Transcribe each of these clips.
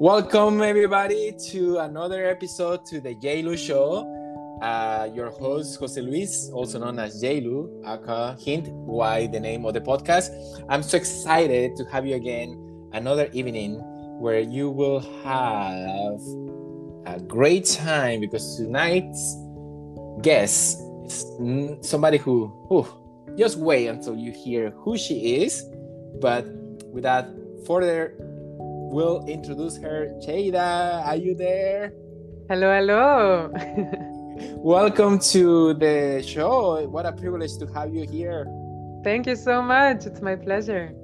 Welcome, everybody, to another episode to the JLU Show. Uh, your host, Jose Luis, also known as JLU, aka hint why the name of the podcast. I'm so excited to have you again another evening where you will have a great time because tonight's guest is somebody who, who just wait until you hear who she is. But without further will introduce her. Sheyda, are you there? Hello, hello. Welcome to the show. What a privilege to have you here. Thank you so much. It's my pleasure.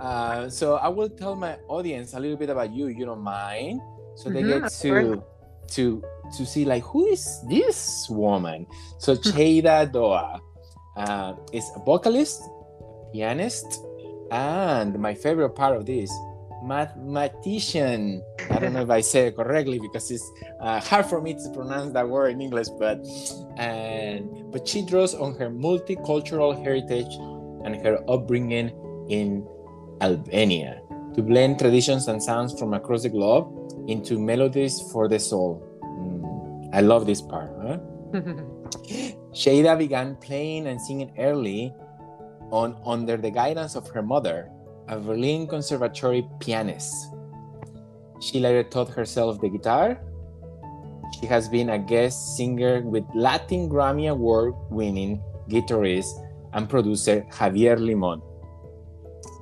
Uh, so I will tell my audience a little bit about you. You don't mind, so they mm-hmm, get to to to see like who is this woman. So Sheyda Do'a uh, is a vocalist, pianist, and my favorite part of this mathematician. I don't know if I say it correctly because it's uh, hard for me to pronounce that word in English, but and but she draws on her multicultural heritage and her upbringing in Albania to blend traditions and sounds from across the globe into melodies for the soul. Mm, I love this part. Huh? Began playing and singing early on under the guidance of her mother a Berlin Conservatory pianist. She later taught herself the guitar. She has been a guest singer with Latin Grammy Award winning guitarist and producer Javier Limon.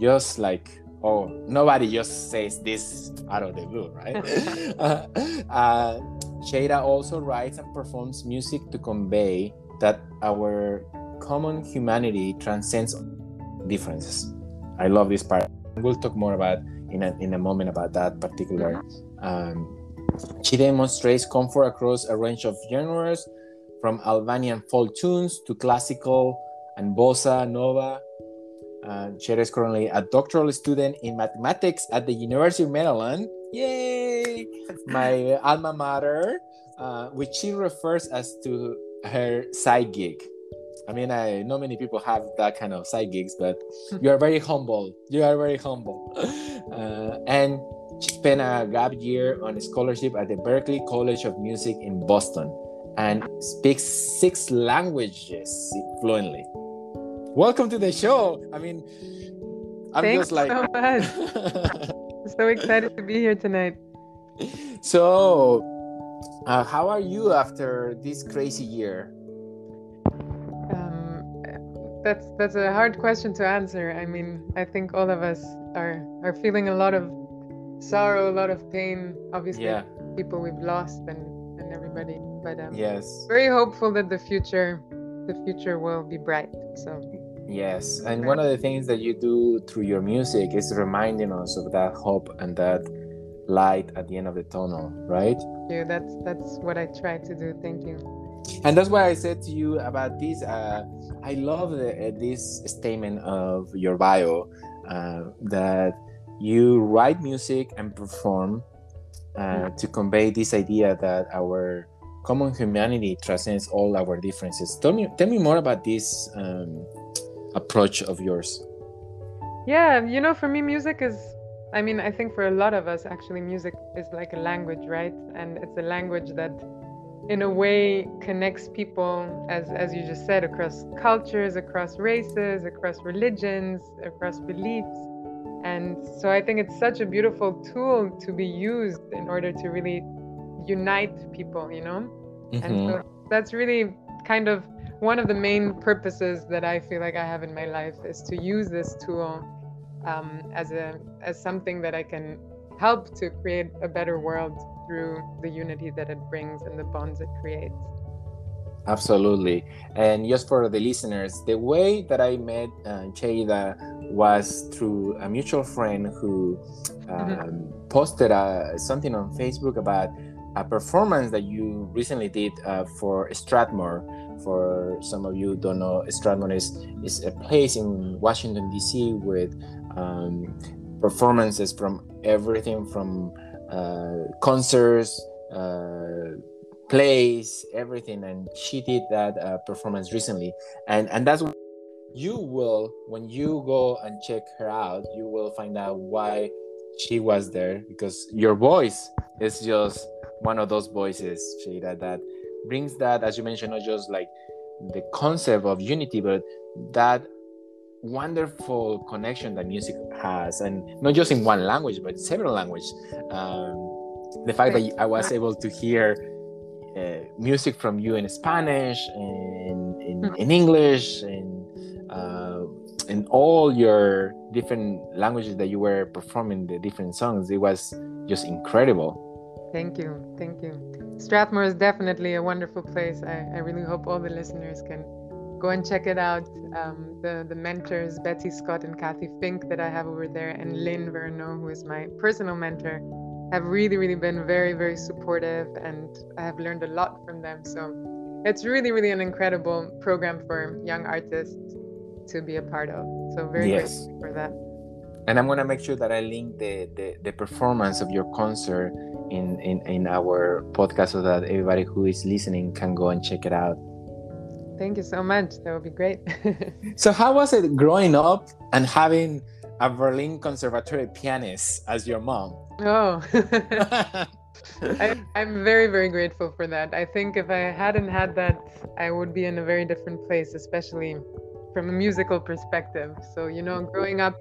Just like, oh, nobody just says this out of the blue, right? uh, uh, Sheyda also writes and performs music to convey that our common humanity transcends differences. I love this part. We'll talk more about in a, in a moment about that particular. Um, she demonstrates comfort across a range of genres, from Albanian folk tunes to classical and bossa nova. Uh, is currently a doctoral student in mathematics at the University of Maryland. Yay! My alma mater, uh, which she refers as to her side gig. I mean, I know many people have that kind of side gigs, but you are very humble. You are very humble. Uh, and she spent a gap year on a scholarship at the Berklee College of Music in Boston and speaks six languages fluently. Welcome to the show. I mean, I'm Thanks just like so much. so excited to be here tonight. So, uh, how are you after this crazy year? That's that's a hard question to answer. I mean, I think all of us are are feeling a lot of sorrow, a lot of pain. Obviously, yeah. people we've lost and and everybody. But um, yes, very hopeful that the future the future will be bright. So yes, and one of the things that you do through your music is reminding us of that hope and that light at the end of the tunnel, right? Yeah, that's that's what I try to do. Thank you and that's why I said to you about this. Uh, I love the, uh, this statement of your bio uh, that you write music and perform uh, mm-hmm. to convey this idea that our common humanity transcends all our differences. Tell me, tell me more about this um, approach of yours. Yeah, you know, for me, music is. I mean, I think for a lot of us, actually, music is like a language, right? And it's a language that in a way connects people as as you just said across cultures across races across religions across beliefs and so i think it's such a beautiful tool to be used in order to really unite people you know mm-hmm. and so mm-hmm. that's really kind of one of the main purposes that i feel like i have in my life is to use this tool um, as a as something that i can help to create a better world through the unity that it brings and the bonds it creates. Absolutely. And just for the listeners, the way that I met uh, Sheyda was through a mutual friend who mm-hmm. um, mm-hmm. posted uh, something on Facebook about a performance that you recently did uh, for Strathmore. For some of you don't know, Strathmore is, is a place in Washington, D.C. with um, performances from everything from concerts, uh, plays, everything. And she did that uh, performance recently, and and that's you will when you go and check her out, you will find out why she was there because your voice is just one of those voices, Sheila, that brings that, as you mentioned, not just like the concept of unity, but that wonderful connection that music has, and not just in one language, but several languages. Um, the fact that I was able to hear uh, music from you in Spanish and in, hmm. in English and uh, in all your different languages that you were performing the different songs, it was just incredible. Thank you, thank you. Strathmore is definitely a wonderful place. I, I really hope all the listeners can go and check it out. Um, the the mentors Betsy Scott and Cathy Fink that I have over there, and Lynn Verneau, who is my personal mentor, have really really been very very supportive, and I have learned a lot from them. So it's really really an incredible program for young artists to be a part of. So very yes. grateful for that. And I'm gonna make sure that I link the, the, the performance of your concert in, in, in our podcast so that everybody who is listening can go and check it out. Thank you so much. That would be great. so, how was it growing up and having a Berlin Conservatory pianist as your mom? Oh, I, am very, very grateful for that. I think if I hadn't had that, I would be in a very different place, especially from a musical perspective. So, you know, growing up,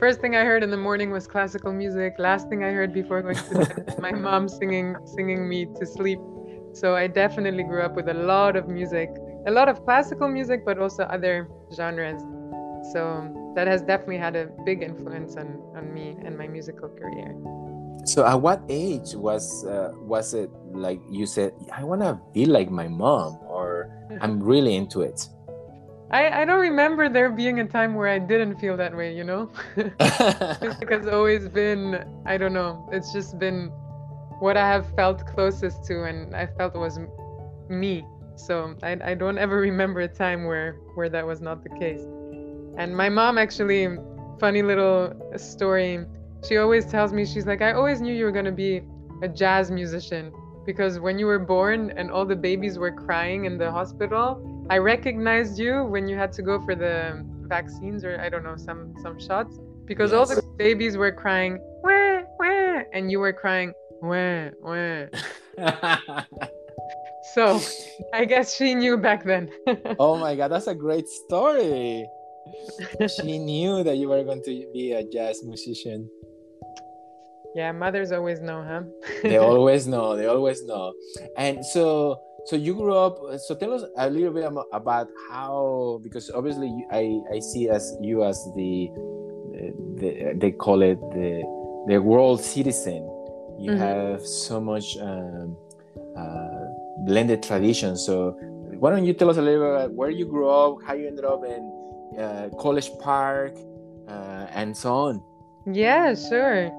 first thing I heard in the morning was classical music. Last thing I heard before going to bed, my mom singing, singing me to sleep. So I definitely grew up with a lot of music a lot of classical music, but also other genres. So that has definitely had a big influence on, on me and my musical career. So at what age was uh, was it like you said I want to be like my mom or I'm really into it? I, I don't remember there being a time where I didn't feel that way, you know? Music has always been, I don't know, it's just been what I have felt closest to and I felt was me. So I, I don't ever remember a time where where that was not the case. And my mom actually, funny little story. She always tells me she's like, I always knew you were gonna be a jazz musician because when you were born and all the babies were crying in the hospital, I recognized you when you had to go for the vaccines or I don't know some some shots because yes. all the babies were crying wah, wah, and you were crying wah, wah. So I guess she knew back then. oh my god, that's a great story. she knew that you were going to be a jazz musician. Yeah, mothers always know, huh? they always know. They always know. And so, so you grew up. So tell us a little bit about how, because obviously I I see as you as the, the they call it the the world citizen. You mm-hmm. have so much um, uh, blended tradition. So why don't you tell us a little bit about where you grew up, how you ended up in uh, College Park, uh, and so on? Yeah, sure.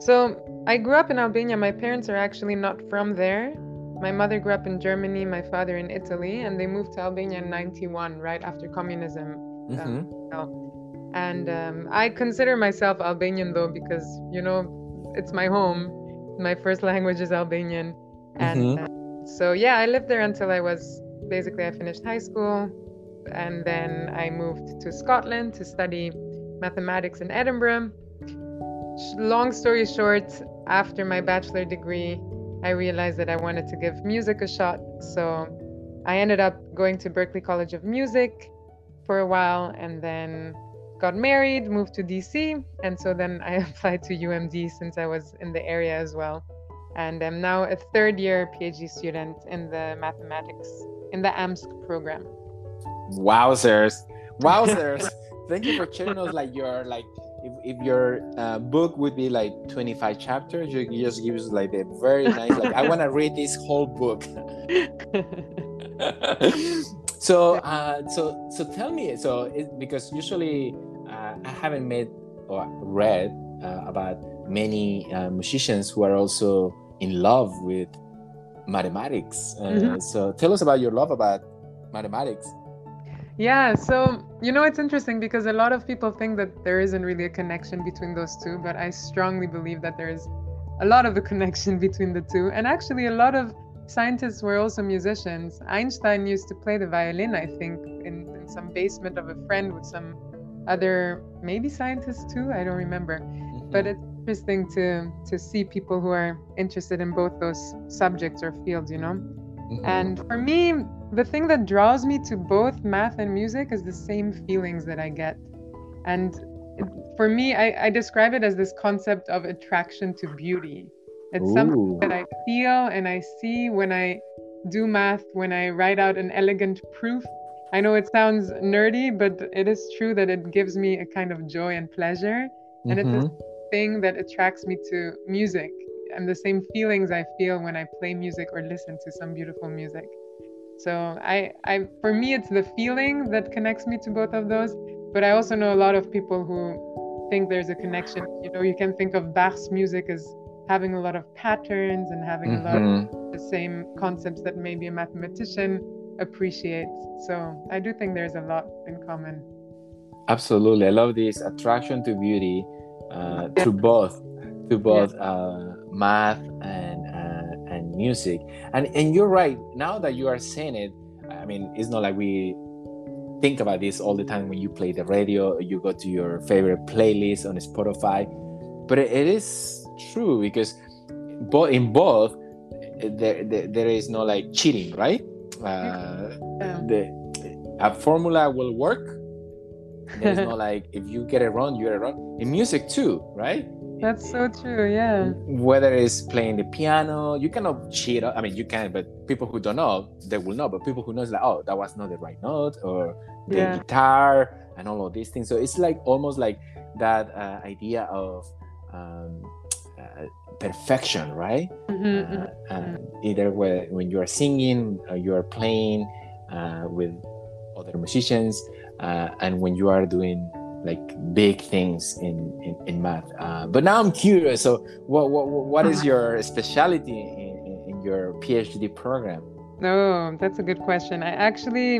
So I grew up in Albania. My parents are actually not from there. My mother grew up in Germany, my father in Italy, and they moved to Albania in 91, right after communism. Mm-hmm. Um, and um, I consider myself Albanian though, because, you know, it's my home. My first language is Albanian. And mm-hmm. uh, so yeah, I lived there until I was basically I finished high school, and then I moved to Scotland to study mathematics in Edinburgh. Long story short, after my bachelor degree, I realized that I wanted to give music a shot. So I ended up going to Berklee College of Music for a while and then got married, moved to DC. And so then I applied to UMD since I was in the area as well and I'm now a third year PhD student in the mathematics in the AMSC program. Wowzers! Wowzers! Thank you for sharing us like your like if, if your uh, book would be like 25 chapters, you, you just give us like a very nice like I want to read this whole book. so uh, so so tell me so it, because usually uh, I haven't met or read uh, about many uh, musicians who are also in love with mathematics. Uh, mm-hmm. So tell us about your love about mathematics. Yeah, so you know it's interesting because a lot of people think that there isn't really a connection between those two, but I strongly believe that there is a lot of a connection between the two. And actually, a lot of scientists were also musicians. Einstein used to play the violin, I think, in, in some basement of a friend with some other maybe scientists too. I don't remember, mm-hmm. but it interesting to to see people who are interested in both those subjects or fields, you know. Mm-hmm. And for me, the thing that draws me to both math and music is the same feelings that I get. And it, for me, I, I, describe it as this concept of attraction to beauty. It's Ooh. something that I feel and I see when I do math, when I write out an elegant proof. I know it sounds nerdy, but it is true that it gives me a kind of joy and pleasure. And mm-hmm. it's thing that attracts me to music and the same feelings I feel when I play music or listen to some beautiful music. So I, I, for me, it's the feeling that connects me to both of those. But I also know a lot of people who think there's a connection. You know, you can think of Bach's music as having a lot of patterns and having mm-hmm. a lot of mm-hmm. the same concepts that maybe a mathematician appreciates. So I do think there's a lot in common. Absolutely, I love this attraction to beauty, uh, to both, to both yeah. uh, math and uh, and music. And and you're right. Now that you are saying it, I mean, it's not like we think about this all the time when you play the radio. You go to your favorite playlist on Spotify, but it, it is true because both in both there, there, there is no like cheating, right? Uh, yeah. The a formula will work. There's no like if you get it wrong, you get it wrong. In music too, right? That's so true, yeah. Whether it's playing the piano, you cannot cheat. I mean, you can, but people who don't know, they will know. But people who know, like, oh, that was not the right note, or the yeah. guitar, and all of these things. So it's like almost like that uh, idea of um, uh, perfection, right? Mm-hmm, uh, mm-hmm. either when, when you are singing, or you are playing uh, with other musicians, uh, and when you are doing like big things in in, in math. Uh, but now I'm curious. So, what what what is your specialty in, in your PhD program? Oh, that's a good question. I actually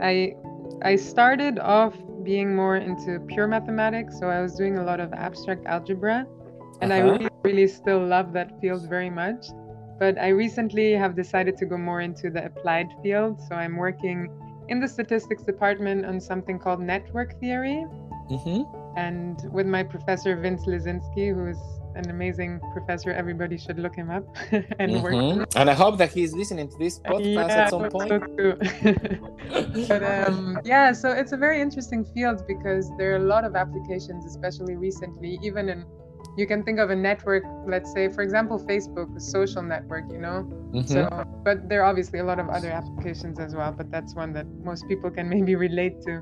I I started off being more into pure mathematics, so I was doing a lot of abstract algebra, and uh-huh. I really really still love that field very much. But I recently have decided to go more into the applied field, so I'm working in the statistics department on something called network theory. Mm-hmm. And with my professor, Vince Lyzinski, who is an amazing professor. Everybody should look him up and mm-hmm. work. And I hope that he's listening to this podcast yeah, at some point. So but um, yeah, so it's a very interesting field because there are a lot of applications, especially recently, even in you can think of a network let's say for example facebook a social network you know? Mm-hmm. so but there are obviously a lot of other applications as well but that's one that most people can maybe relate to.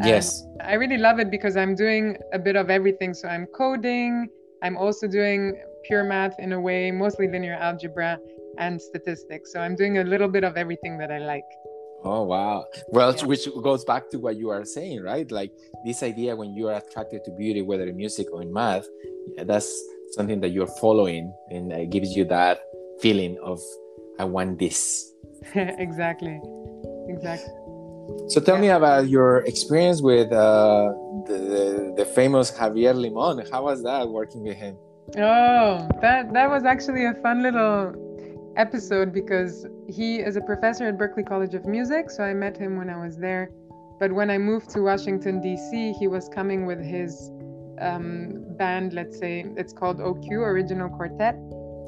Yes. I really love it because i'm doing a bit of everything. So i'm coding i'm also doing pure math in a way mostly linear algebra and statistics. So i'm doing a little bit of everything that i like oh wow well yeah. which goes back to what you are saying right like this idea when you are attracted to beauty whether in music or in math that's something that you're following and it gives you that feeling of i want this exactly exactly so tell yeah. me about your experience with uh, the, the, the famous Javier Limon. How was that working with him? Oh, that that was actually a fun little episode because he is a professor at Berklee College of Music. So I met him when I was there. But when I moved to Washington D.C., he was coming with his um, band. Let's say it's called OQ Original Quartet.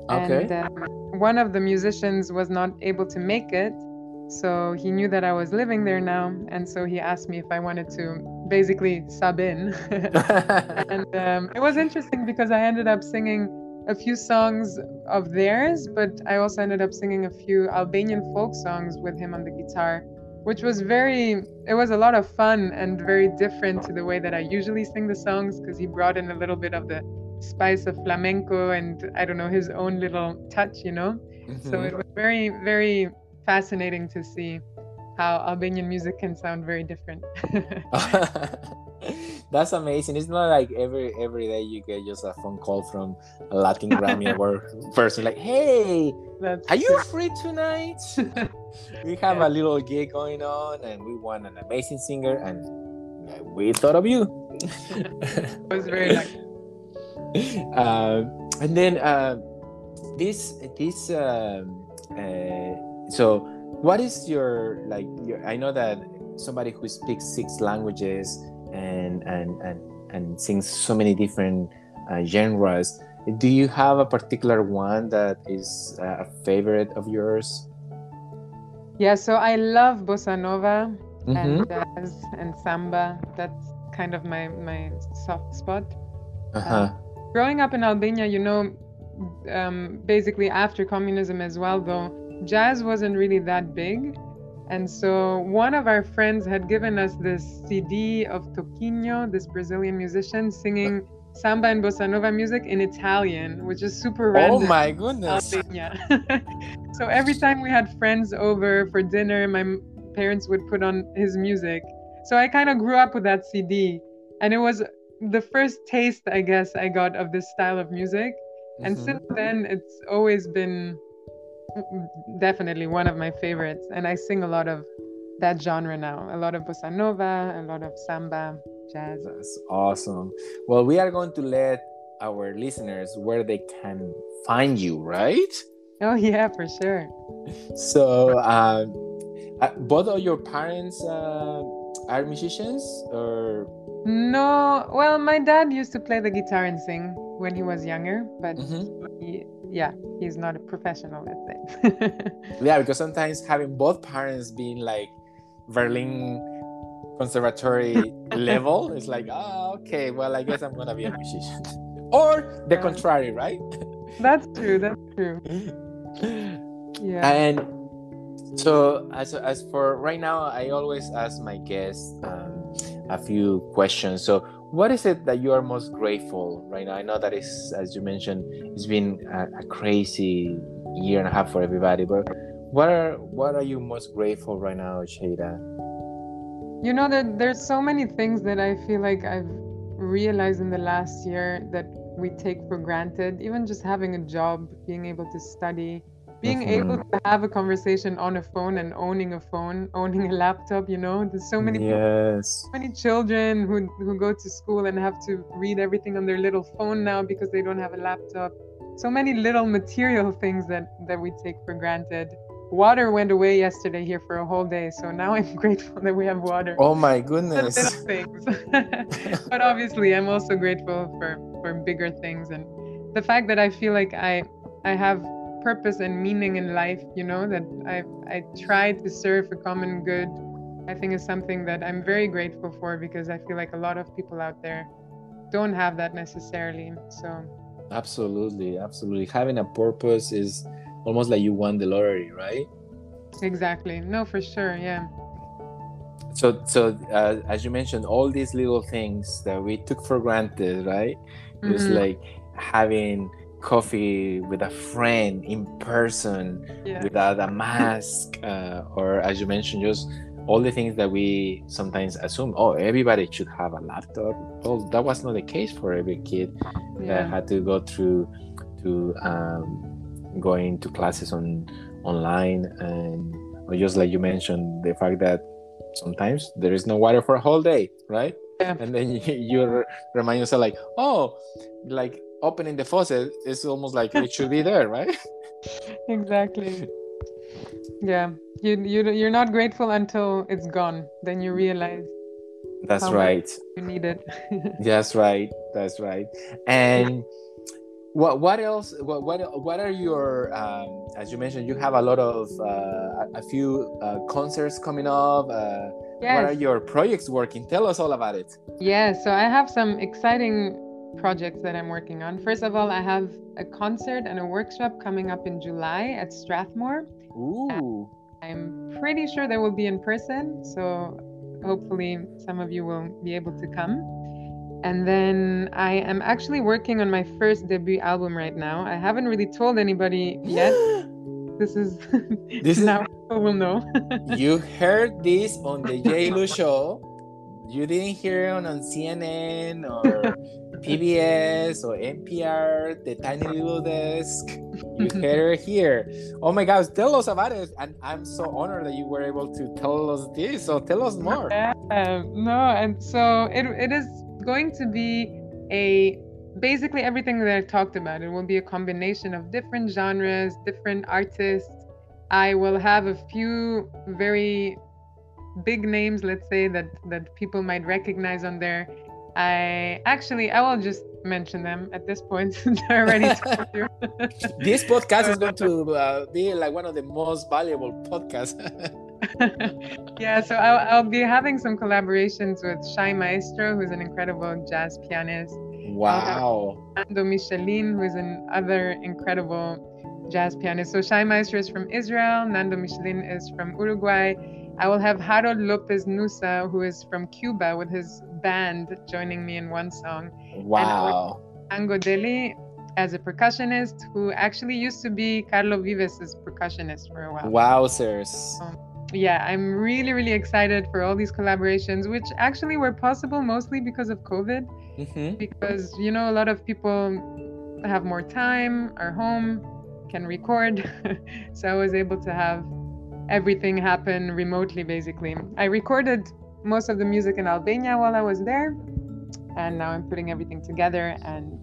Okay. And um, one of the musicians was not able to make it, so he knew that I was living there now, and so he asked me if I wanted to basically sub in. and um, it was interesting because I ended up singing a few songs of theirs, but I also ended up singing a few Albanian folk songs with him on the guitar, which was very, it was a lot of fun and very different to the way that I usually sing the songs because he brought in a little bit of the spice of flamenco and I don't know, his own little touch, you know? Mm-hmm. So it was very, very fascinating to see how Albanian music can sound very different. That's amazing. It's not like every every day you get just a phone call from a Latin Grammy award person like, "Hey, That's are you free tonight? we have yeah. a little gig going on, and we want an amazing singer, and we thought of you." it was very lucky. Uh, and then uh, this this. Um, uh, so what is your like your, i know that somebody who speaks six languages and and and, and sings so many different uh, genres do you have a particular one that is a favorite of yours? Yeah, so I love bossa nova Mhm. and jazz and samba. That's kind of my my soft spot. Uh-huh. Growing up in Albania, you know, um, basically after communism as well, though, jazz wasn't really that big. And so one of our friends had given us this CD of Toquinho, this Brazilian musician, singing samba and bossa nova music in Italian, which is super random. Oh my goodness. So every time we had friends over for dinner, my parents would put on his music. So I kind of grew up with that CD, and it was the first taste, I guess, I got of this style of music. And Mhm. since then, it's always been definitely one of my favorites. And I sing a lot of that genre now a lot of bossa nova, a lot of samba, jazz. That's awesome. Well, we are going to let our listeners where they can find you, right? Oh, yeah, for sure. So, um, uh, both of your parents uh, are musicians, or No, well, my dad used to play the guitar and sing when he was younger, but Mhm. he, yeah, he's not a professional, let's say. yeah, because sometimes having both parents being like Berlin conservatory level is like, oh, okay, well, I guess I'm gonna be a musician, or the contrary, right? that's true. That's true. Yeah. And so, as, as for right now, I always ask my guests um, a few questions. So, what is it that you are most grateful right now? I know that is, as you mentioned, it's been a, a crazy year and a half for everybody. But what are what are you most grateful right now, Sheyda? You know that there's so many things that I feel like I've realized in the last year that we take for granted. Even just having a job, being able to study, being able to have a conversation on a phone and owning a phone, owning a laptop, you know, there's so many Yes. so many children who who go to school and have to read everything on their little phone now because they don't have a laptop. So many little material things that that we take for granted. Water went away yesterday here for a whole day, so now I'm grateful that we have water. Oh my goodness. little things. but obviously, I'm also grateful for for bigger things and the fact that I feel like I I have purpose and meaning in life. You know that I I try to serve a common good. I think is something that I'm very grateful for because I feel like a lot of people out there don't have that necessarily. So Absolutely, absolutely. Having a purpose is almost like you won the lottery, right? exactly, no, for sure, yeah. So, so uh, as you mentioned, all these little things that we took for granted, right? It's Mhm. like having coffee with a friend in person Yeah. without a mask, uh, or as you mentioned, just all the things that we sometimes assume. Oh, everybody should have a laptop. Well, that was not the case for every kid that had to go through to um, going to classes on online and or just like you mentioned the fact that sometimes there is no water for a whole day right Yeah. and then you, you remind yourself like oh like opening the faucet is almost like it should be there right? Exactly. Yeah. You you you're not grateful until it's gone. Then you realize that's right. you need it that's right. That's right. And what what else what what, what are your um, as you mentioned you have a lot of uh, a, few uh, concerts coming up uh, what are your projects working? Tell us all about it. Yeah so i have some exciting projects that i'm working on. First of all i have a concert and a workshop coming up in july at strathmore. Ooh. I'm pretty sure they will be in person so hopefully some of you will be able to come. And then i am actually working on my first debut album right now. I haven't really told anybody yet. This is This is- now people will know. You heard this on the JLo show. You didn't hear it on, on CNN or PBS or NPR, the tiny little desk. You heard it here. Oh my gosh, tell us about it. And I'm so honored that you were able to tell us this. So tell us more. Yeah, no, and so it it is going to be a basically everything that I talked about. It will be a combination of different genres, different artists. I will have a few very big names, let's say that that people might recognize on there. I actually I will just mention them at this point since I already told you. this podcast is going to uh, be like one of the most valuable podcasts. yeah, so I'll, I'll, be having some collaborations with Shai Maestro, who's an incredible jazz pianist. Wow. Nando Michelin, who's another incredible jazz pianist. So Shai Maestro is from Israel, Nando Michelin is from Uruguay. I will have Harold Lopez Nussa, who is from Cuba, with his band joining me in one song. Wow. Ango Deli as a percussionist, who actually used to be Carlos Vives' percussionist for a while. Wowzers. Um, yeah, I'm really, really excited for all these collaborations, which actually were possible mostly because of COVID. Mm-hmm. Because, you know, a lot of people have more time, are home, can record. so I was able to have everything happen remotely, basically. I recorded most of the music in Albania while I was there. And now I'm putting everything together. And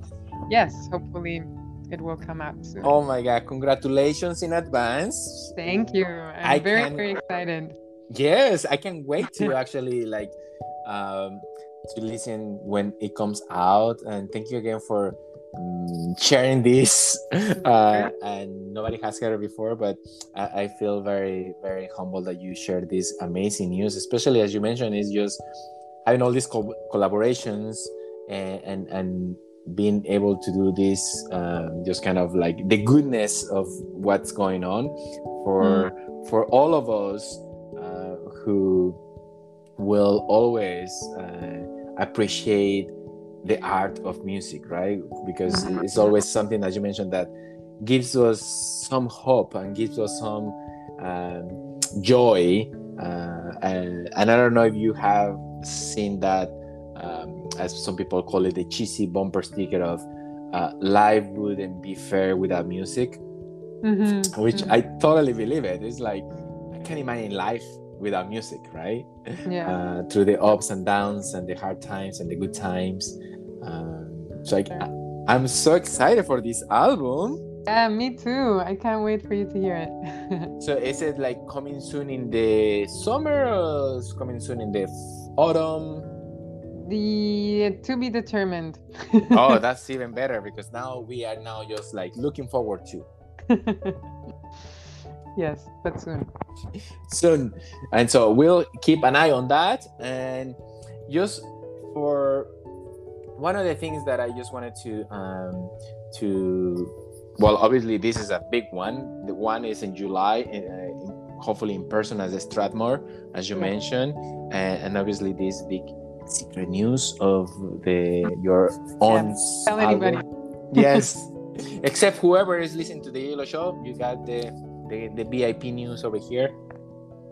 yes, hopefully it will come out soon. Oh my God. Congratulations in advance. Thank you. I'm I very, can... very excited. Yes, I can't wait to actually like um, to listen when it comes out. And thank you again for sharing this. Uh, and nobody has heard it before, but I, I, feel very, very humble that you share this amazing news, especially as you mentioned, is just having all these co- collaborations and, and, and being able to do this um, just kind of like the goodness of what's going on for mm. for all of us uh, who will always uh, appreciate the art of music right because mm-hmm. it's always something that you mentioned that gives us some hope and gives us some um, joy uh, and, and i don't know if you have seen that um, as some people call it, the cheesy bumper sticker of uh, life wouldn't be fair without music, mm-hmm. which mm-hmm. I totally believe it. It's like I can't imagine life without music, right? Yeah. Uh, through the ups and downs and the hard times and the good times. Um, so like. I, I'm so excited for this album. Yeah, me too. I can't wait for you to hear it. so is it like coming soon in the summer or coming soon in the autumn? The to be determined. oh, that's even better because now we are now just like looking forward to. yes, but soon. Soon, and so we'll keep an eye on that. And just for one of the things that I just wanted to um, to well, obviously this is a big one. The one is in July. Uh, hopefully in person as a Strathmore, as you yeah. mentioned, and, and obviously this big secret news of the your own yeah, tell anybody yes except whoever is listening to the yellow show you got the the, the vip news over here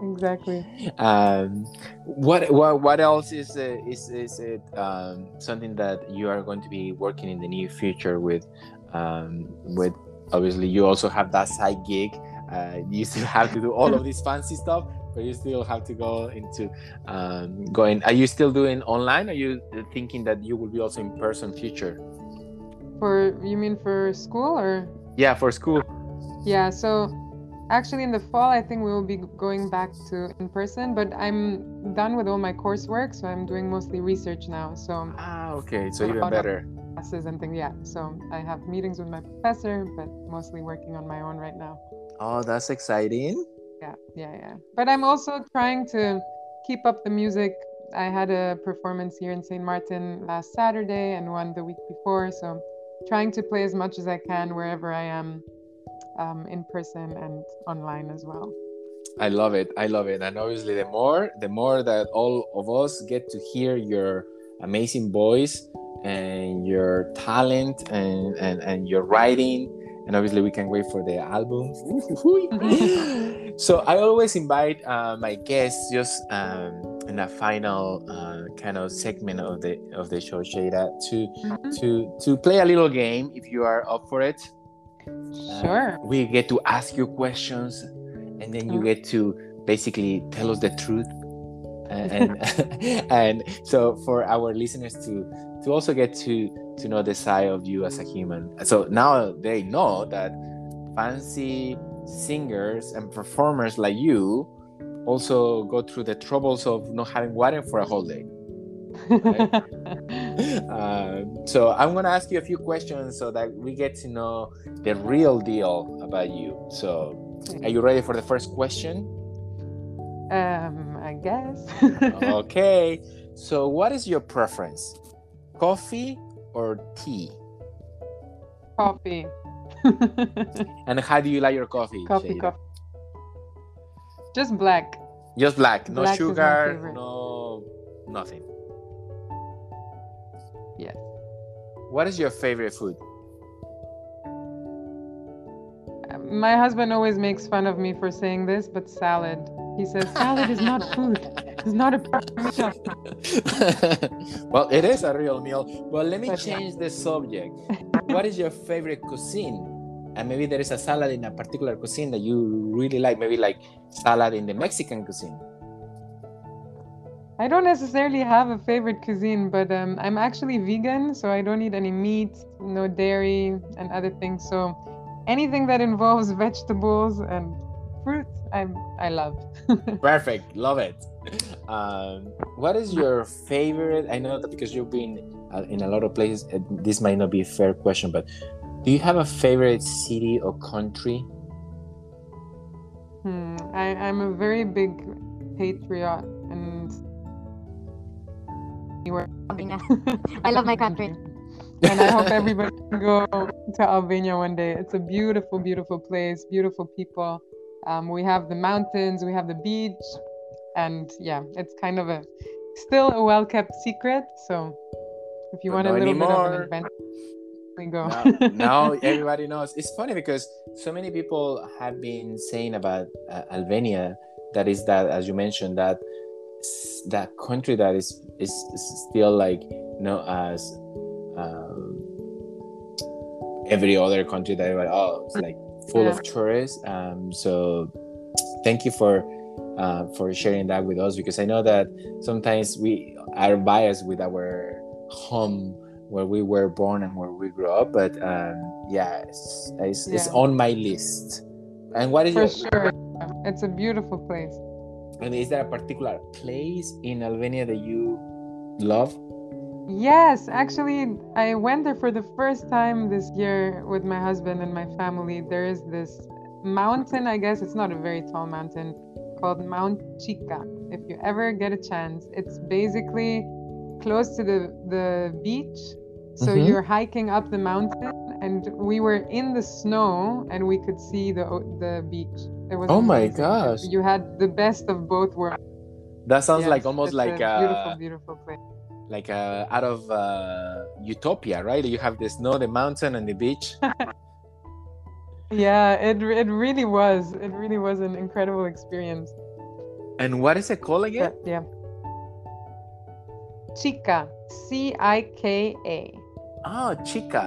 exactly. Um what what, what else is uh, is is it um, something that you are going to be working in the near future with? Um with obviously you also have that side gig. Uh, you still have to do all of this fancy stuff but you still have to go into um, going are you still doing online? Are you thinking that you will be also in person future? For you mean for school or? Yeah for school. Yeah so actually in the fall i think we will be going back to in person but i'm done with all my coursework so i'm doing mostly research now so. Ah okay so even better. classes and things yeah so i have meetings with my professor but mostly working on my own right now. Oh that's exciting. Yeah yeah yeah. But i'm also trying to keep up the music. I had a performance here in st martin last saturday and one the week before so trying to play as much as i can wherever i am um, in person and online as well i love it i love it and obviously the more the more that all of us get to hear your amazing voice and your talent and, and, and your writing and obviously we can wait for the album. so I always invite uh, my guests just um, in a final uh, kind of segment of the of the show, Sheyda, to mm-hmm. to to play a little game if you are up for it. Sure. Uh, we get to ask you questions, and then you get to basically tell us the truth. and and so for our listeners to to also get to to know the side of you as a human. So now they know that fancy singers and performers like you also go through the troubles of not having water for a whole day. Right? uh, so I'm gonna ask you a few questions so that we get to know the real deal about you. So, are you ready for the first question? Um, I guess. okay. So, what is your preference? Coffee or tea? Coffee. and how do you like your coffee? Coffee, coffee. Just black. Just black, no Black sugar, no nothing. What is your favorite food? Um, My husband always makes fun of me for saying this, but salad. He says salad is not food. It's not a proper meal. well, it is a real meal. Well, let me But yeah. change the subject. what is your favorite cuisine? And maybe there is a salad in a particular cuisine that you really like. Maybe like salad in the Mexican cuisine. I don't necessarily have a favorite cuisine, but um, I'm actually vegan, so I don't eat any meat, no dairy, and other things. So anything that involves vegetables and fruit, I'm I love. Perfect, love it. Um, what is your favorite? I know that because you've been uh, in a lot of places, uh, this might not be a fair question, but do you have a favorite city or country? Hmm, I, I'm a very big patriot, and Albania. I love my country. and I hope everybody can go to Albania one day. It's a beautiful, beautiful place, beautiful people. Um, we have the mountains, we have the beach, and yeah, it's kind of a still a well kept secret. So if you want a not little bit of an adventure, we go. now, now everybody knows. It's funny because so many people have been saying about uh, Albania that is that, as you mentioned, that s- that country that is is, is still like you know as um, every other country that everybody, oh it's like full of tourists. Um, so thank you for uh, for sharing that with us because I know that sometimes we are biased with our home where we were born and where we grew up but um yeah it's, it's, it's on my list and what is For your sure. It's a beautiful place. And is there a particular place in albania that you love Yes, actually, I went there for the first time this year with my husband and my family. There is this mountain, I guess it's not a very tall mountain, called Mount Chica. If you ever get a chance, it's basically close to the, the beach. So Mhm. you're hiking up the mountain, and we were in the snow and we could see the, the beach. It was Oh my gosh. You had the best of both worlds. that sounds Yes, like almost like a beautiful, uh beautiful place. like uh out of uh utopia right you have the snow the mountain and the beach Yeah, it it really was. It really was an incredible experience. and what is it called again But, yeah. Chica, C I K A. oh chica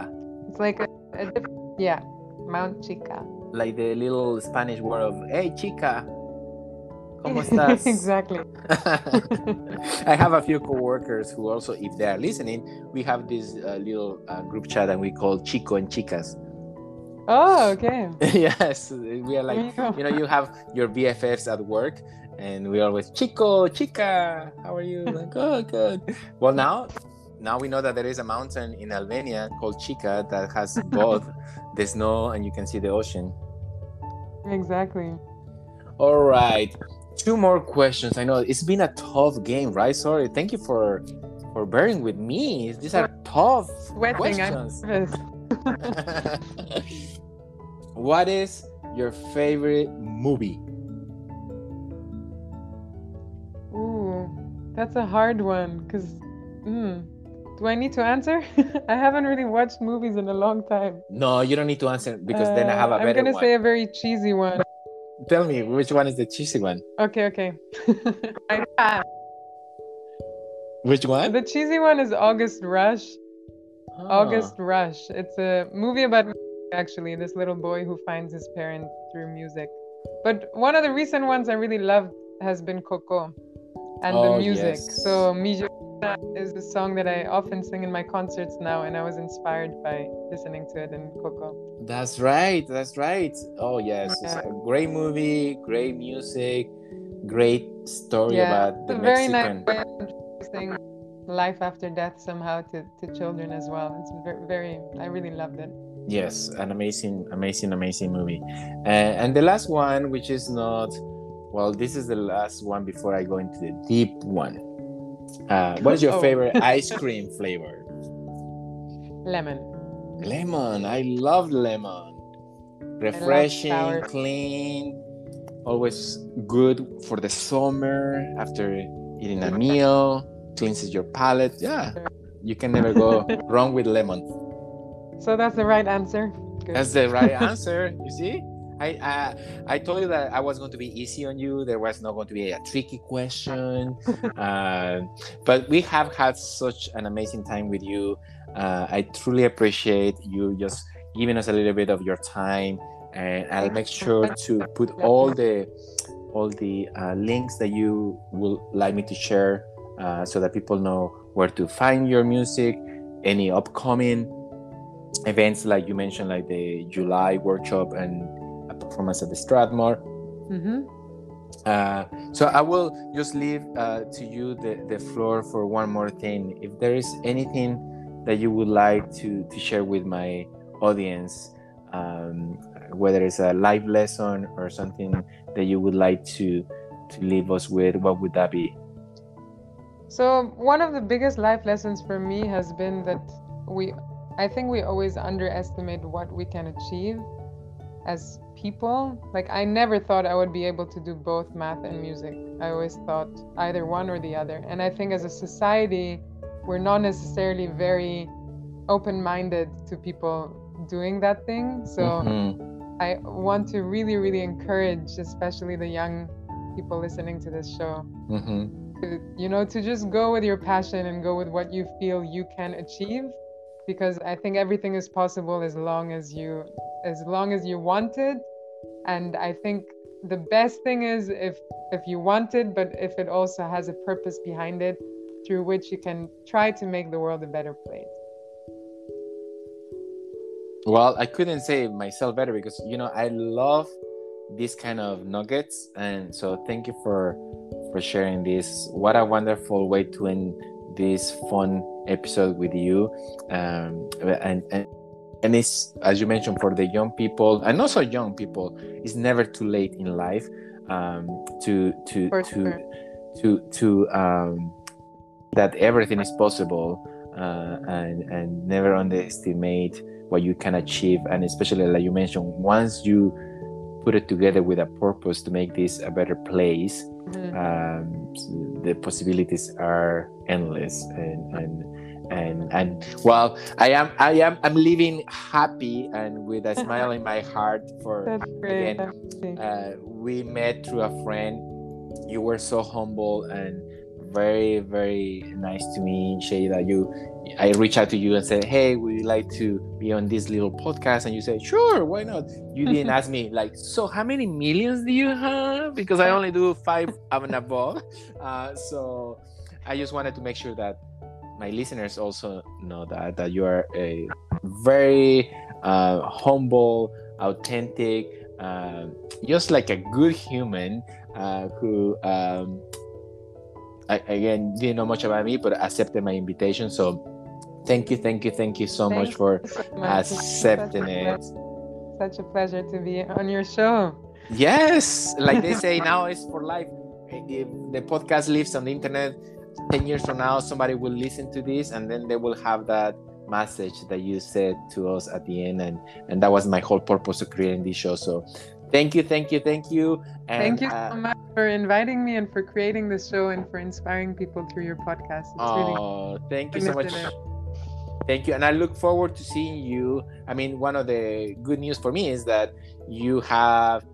It's like a, a diff- yeah, Mount Chica. like the little spanish word of hey chica ¿Cómo estás? exactly. I have a few coworkers who also, if they are listening, we have this uh, little uh, group chat and we call Chico and Chicas. Oh, okay. yes, we are like, you you know, you have your BFFs at work, and we always Chico, Chica, how are you? Like, oh, good. Well, now, now we know that there is a mountain in Albania called Chica that has both the snow and you can see the ocean. Exactly. All right, two more questions. I know it's been a tough game, right? Sorry. Thank you for for bearing with me. These are tough Sweating. Questions. what is your favorite movie? Ooh, that's a hard one. Cause, mm, do I need to answer? I haven't really watched movies in a long time. No, you don't need to answer because then I have a Uh, I'm gonna one. say a very cheesy one. Tell me which one is the cheesy one. Okay, okay. I pass. Which one? The cheesy one is August Rush. Ah, August Rush. It's a movie about actually this little boy who finds his parents through music. But one of the recent ones I really loved has been Coco and Oh, the music. yes. So Mi Is the song that I often sing in my concerts now, and I was inspired by listening to it in Coco. That's right. That's right. Oh yes, it's a great movie, great music, great story yeah, about it's the a very Mexican. nice way of introducing life after death somehow to, to children as well. It's very, very I really loved it. Yes, an amazing, amazing, amazing movie. Uh, and the last one, which is not, well, this is the last one before I go into the deep one. Uh, what is your Oh. favorite ice cream flavor? Lemon. Lemon. I love lemon. Refreshing, sour. clean, always good for the summer after eating a meal, cleanses your palate. Yeah, you can never go wrong with lemon. So that's the right answer. Good. That's the right answer. You see, I, I I told you that I was going to be easy on you. There was not going to be a tricky question. uh, but we have had such an amazing time with you. Uh, I truly appreciate you just giving us a little bit of your time, and I'll make sure to put all the all the uh, links that you will like me to share, uh, so that people know where to find your music, any upcoming events like you mentioned, like the July workshop and performance at the Strathmore. hmm Uh, so I will just leave uh, to you the, the floor for one more thing. If there is anything that you would like to, to share with my audience, um, whether it's a life lesson or something that you would like to to leave us with, what would that be? So one of the biggest life lessons for me has been that we I think we always underestimate what we can achieve as people. Like I never thought I would be able to do both math and music. I always thought either one or the other. And I think as a society we're not necessarily very open-minded to people doing that thing. So Mhm. I want to really really encourage especially the young people listening to this show Mhm. to, you know to just go with your passion and go with what you feel you can achieve because i think everything is possible as long as you as long as you want it. And i think the best thing is if if you want it but if it also has a purpose behind it through which you can try to make the world a better place. Well, I couldn't say myself better because you know I love these kind of nuggets, and so thank you for for sharing this. What a wonderful way to end this fun episode with you, um, and and and it's as you mentioned for the young people and also young people, it's never too late in life um, to to For to sure. to to um, that everything is possible uh, and and never underestimate what you can achieve and especially like you mentioned once you put it together with a purpose to make this a better place Mhm. um, the possibilities are endless and and and and well i am i am i'm living happy and with a smile in my heart for that's great again, uh, we met through a friend. You were so humble and very, very nice to me, That You, I reached out to you and said, "Hey, would you like to be on this little podcast?" And you said, "Sure, why not?" You didn't ask me like, "So how many millions do you have?" Because I only do five and above. Uh, so I just wanted to make sure that my listeners also know that that you are a very uh, humble, authentic, uh, just like a good human uh, who, um, I, again, didn't know much about me, but accepted my invitation. So, thank you, thank you, thank you so much for so much. accepting it. Such a pleasure to be on your show. Yes, like they say now, it's for life. If the podcast lives on the internet, 10 years from now, somebody will listen to this and then they will have that message that you said to us at the end. And, and that was my whole purpose of creating this show. So, thank you, thank you, thank you. And, Thank you uh, so much for inviting me and for creating this show and for inspiring people through your podcast. It's really Oh, thank you so much. Thank you. And I look forward to seeing you. I mean, one of the good news for me is that you have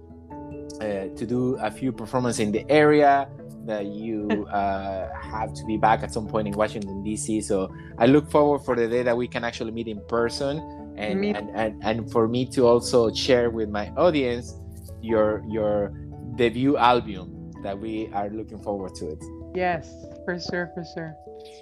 uh, to do a few performances in the area, that you uh, have to be back at some point in Washington, D.C. So I look forward for the day that we can actually meet in person. And, and, and, and for me to also share with my audience your your debut album that we are looking forward to it. yes, for sure, for sure.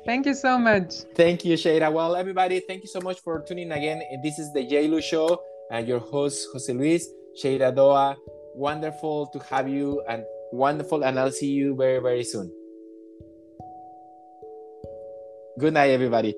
Thank you so much. Thank you, Sheyda. Well, everybody, thank you so much for tuning in again. This is the JLu Show and your host, Jose Luis, Sheyda Do'a. Wonderful to have you and wonderful, and I'll see you very, very soon. Good night, everybody.